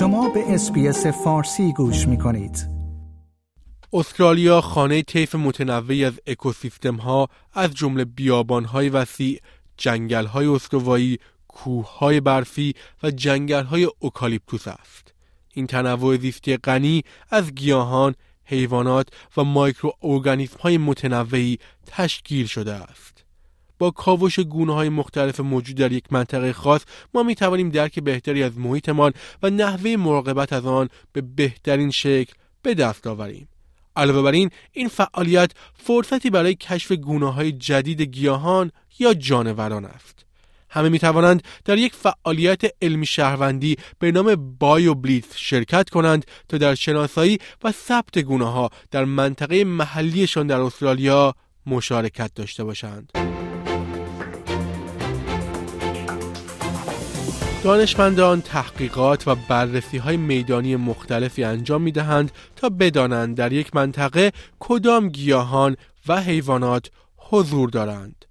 شما به SBS فارسی گوش می کنید. استرالیا خانه طیف متنوعی از اکوسیستم ها از جمله بیابان های وسیع، جنگل های استوایی، کوه های برفی و جنگل های اوکالیپتوس است. این تنوع زیستی غنی از گیاهان، حیوانات و میکروب های متنوعی تشکیل شده است. با کاوش گونه های مختلف موجود در یک منطقه خاص ما می توانیم درک بهتری از محیطمان و نحوه مراقبت از آن به بهترین شکل به دست آوریم. علاوه بر این این فعالیت فرصتی برای کشف گونه های جدید گیاهان یا جانوران است. همه می توانند در یک فعالیت علمی شهروندی به نام بایو بلیتز شرکت کنند تا در شناسایی و ثبت گونه ها در منطقه محلیشان در استرالیا مشارکت داشته باشند. دانشمندان تحقیقات و بررسی های میدانی مختلفی انجام می دهند تا بدانند در یک منطقه کدام گیاهان و حیوانات حضور دارند.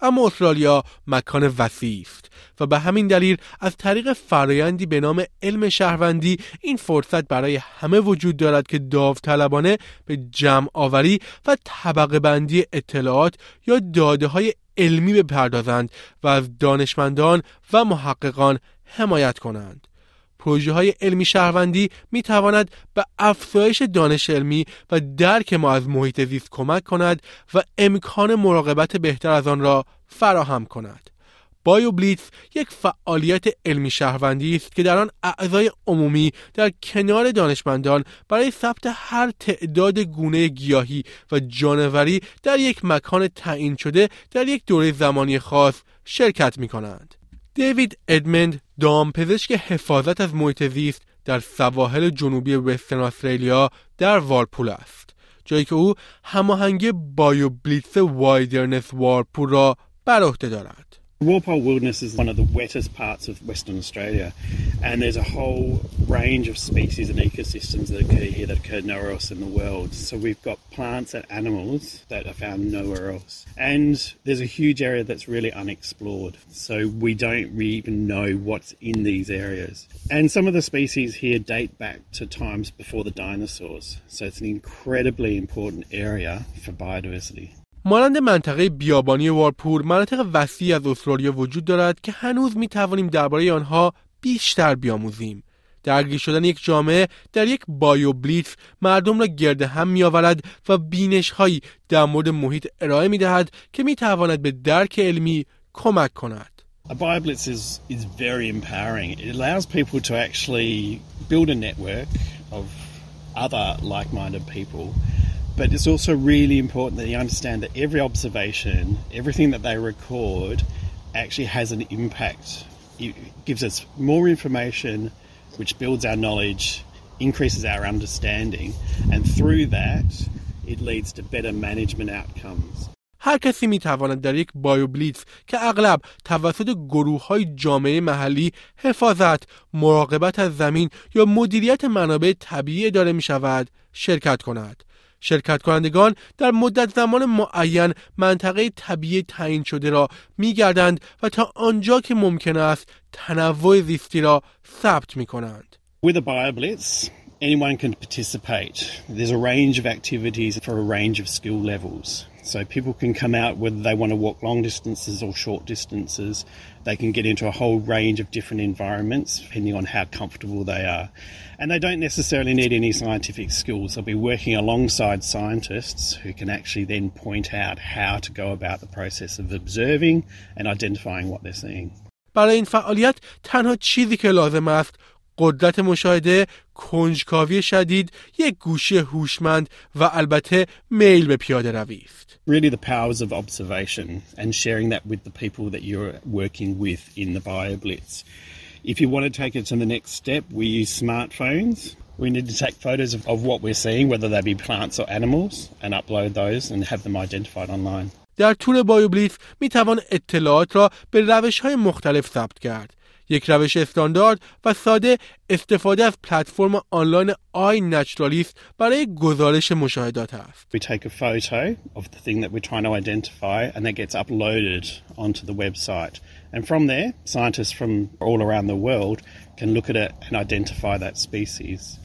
اما استرالیا مکان وسیعی است و به همین دلیل از طریق فرایندی به نام علم شهروندی این فرصت برای همه وجود دارد که داوطلبانه به جمع آوری و طبقه بندی اطلاعات یا داده های علمی بپردازند و از دانشمندان و محققان حمایت کنند. پروژه های علمی شهروندی می تواند به افزایش دانش علمی و درک ما از محیط زیست کمک کند و امکان مراقبت بهتر از آن را فراهم کند. بایو بلیتز یک فعالیت علمی شهروندی است که در آن اعضای عمومی در کنار دانشمندان برای ثبت هر تعداد گونه گیاهی و جانوری در یک مکان تعیین شده در یک دوره زمانی خاص شرکت می کنند. دیوید ادمند دامپزشک حفاظت از محیط زیست در سواحل جنوبی وسترن استرالیا در والپول است. جایی که او هماهنگی بایو بلیتس وایدرنس والپول را بر عهده دارد. Walpole Wilderness is one of the wettest parts of Western Australia, and there's a whole range of species and ecosystems that occur here that occur nowhere else in the world. So we've got plants and animals that are found nowhere else. And there's a huge area that's really unexplored. So we don't really even know what's in these areas. And some of the species here date back to times before the dinosaurs. So it's an incredibly important area for biodiversity. مانند منطقه بیابانی وارپور مناطق وسیعی از استرالیا وجود دارد که هنوز می توانیم درباره آنها بیشتر بیاموزیم درگیر شدن یک جامعه در یک بایو بلیتس مردم را گرد هم می آورد و بینش هایی در مورد محیط ارائه می دهد که می تواند به درک علمی کمک کند. A BioBlitz is, is very empowering. It allows people to actually build a network of other like-minded people But it's also really important that you understand that every observation, everything that they record, actually has an impact. It gives us more information, which builds our knowledge, increases our understanding, and through that, it leads to better management outcomes. هر کسی می تواند در یک بلیتز که اغلب توسط گروه های جامعه محلی حفاظت، مراقبت از زمین یا مدیریت منابع طبیعی داره می شود شرکت کند. شرکت کنندگان در مدت زمان معین منطقه طبیعی تعیین شده را میگردند و تا آنجا که ممکن است تنوع زیستی را ثبت می کنند. anyone can participate. There's a range of activities for a range of skill levels. So people can come out whether they want to walk long distances or short distances. They can get into a whole range of different environments depending on how comfortable they are. And they don't necessarily need any scientific skills. They'll be working alongside scientists who can actually then point out how to go about the process of observing and identifying what they're seeing. برای این فعالیت تنها چیزی که لازم است قدرت مشاهده، کنجکاوی شدید، یک گوشی هوشمند و البته میل به پیاده روی است. Really the powers of observation and sharing that with the people that you're working with in the BioBlitz. If you want to take it to the next step, we use smartphones. We need to take photos of, of what we're seeing, whether they be plants or animals, and upload those and have them identified online. در طول بایوبلیتز می توان اطلاعات را به روش های مختلف ثبت کرد. یک روش استاندارد و ساده استفاده از پلتفرم آنلاین آی نچرالیست برای گزارش مشاهدات است. We take a photo of the thing that we're trying to identify and that gets uploaded onto the website. And from there, scientists from all around the world can look at it and identify that species.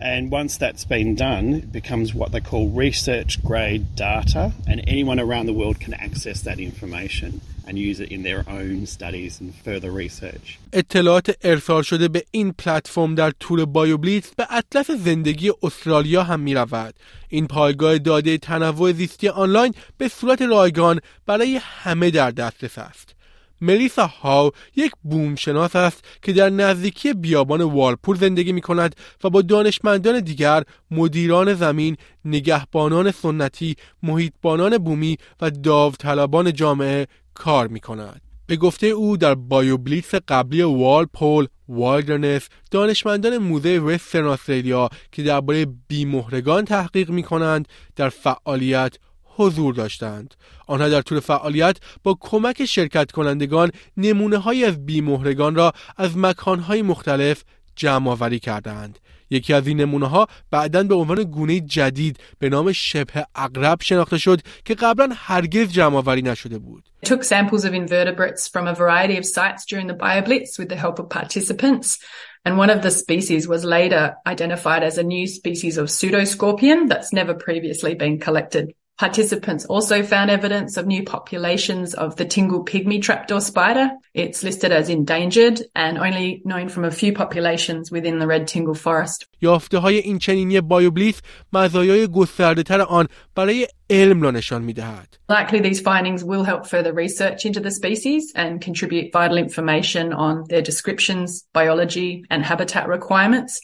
And once that's been done, it becomes what they call research grade data, and anyone around the world can access that information. and use it in their own studies and further research. اطلاعات ارسال شده به این پلتفرم در طول بایوبلیتس به اطلس زندگی استرالیا هم می رود. این پایگاه داده تنوع زیستی آنلاین به صورت رایگان برای همه در دسترس است. ملیسا هاو یک بومشناس است که در نزدیکی بیابان والپول زندگی می کند و با دانشمندان دیگر مدیران زمین، نگهبانان سنتی، محیطبانان بومی و داوطلبان جامعه کار می کند. به گفته او در BioBlitz قبلی Walpole Wilderness دانشمندان موزه Western Australia که درباره بیمهرگان تحقیق می کنند در فعالیت حضور داشتند. آنها در طول فعالیت با کمک شرکت کنندگان نمونه های از بیمهرگان را از مکان های مختلف جمع آوری کردند. یکی از این نمونه ها بعدا به عنوان گونه جدید به نام شبه اقرب شناخته شد که قبلا هرگز جمع آوری نشده بود. took samples of invertebrates from a variety of sites during the BioBlitz with the help of participants. And one of the species was later identified as a new species of pseudoscorpion that's never previously been collected. Participants also found evidence of new populations of the Tingle pygmy trapdoor spider. It's listed as endangered and only known from a few populations within the red Tingle forest. یافته های این چنینی بایوبلیس مزایای گسترده تر آن برای علم را نشان می دهد. Likely these findings will help further research into the species and contribute vital information on their descriptions, biology and habitat requirements.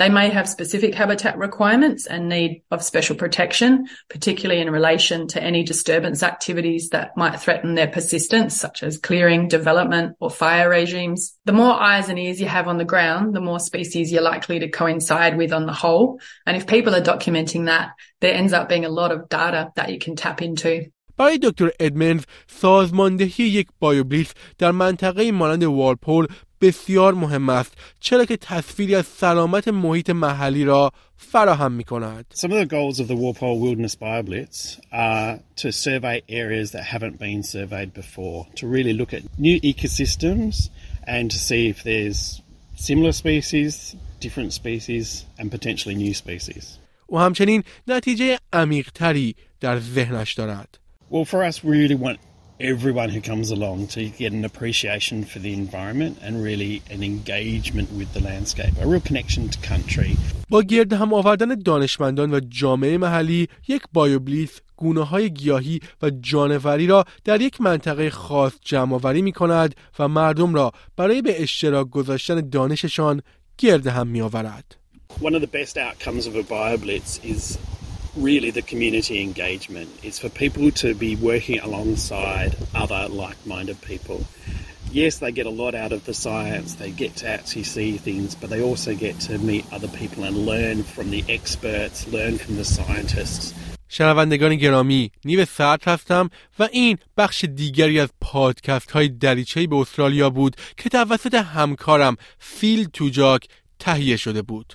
They may have specific habitat requirements and need of special protection, particularly in relation to any disturbance activities that might threaten their persistence, such as clearing, development, or fire regimes. The more eyes and ears you have on the ground, the more species you're likely to coincide with on the whole. And if people are documenting that, there ends up being a lot of data that you can tap into. برای دکتر ادمنز سازماندهی یک بایوبلیس در منطقه مانند والپول بسیار مهم است چرا که تصویری از سلامت محیط محلی را فراهم می کند. Some of the goals of the Walpole Wilderness BioBlitz are to survey areas that haven't been surveyed before, to really look at new ecosystems and to see if there's similar species, different species and potentially new species. و همچنین نتیجه عمیقتری در ذهنش دارد. Well, for us, we really want everyone who comes along to get an appreciation for the environment and really an engagement with the landscape, a real connection to country. با گرد هم آوردن دانشمندان و جامعه محلی یک بایوبلیس گونه های گیاهی و جانوری را در یک منطقه خاص جمع آوری می کند و مردم را برای به اشتراک گذاشتن دانششان گرد هم می آورد. One of the best outcomes of a BioBlitz is really the community engagement. It's for people to be working alongside other like minded people. Yes, they get a lot out of the science, they get to actually see things, but they also get to meet other people and learn from the experts, learn from the scientists. شنوندگان گرامی نیو سرد هستم و این بخش دیگری از پادکست های دریچه به استرالیا بود که توسط همکارم فیل توجاک تهیه شده بود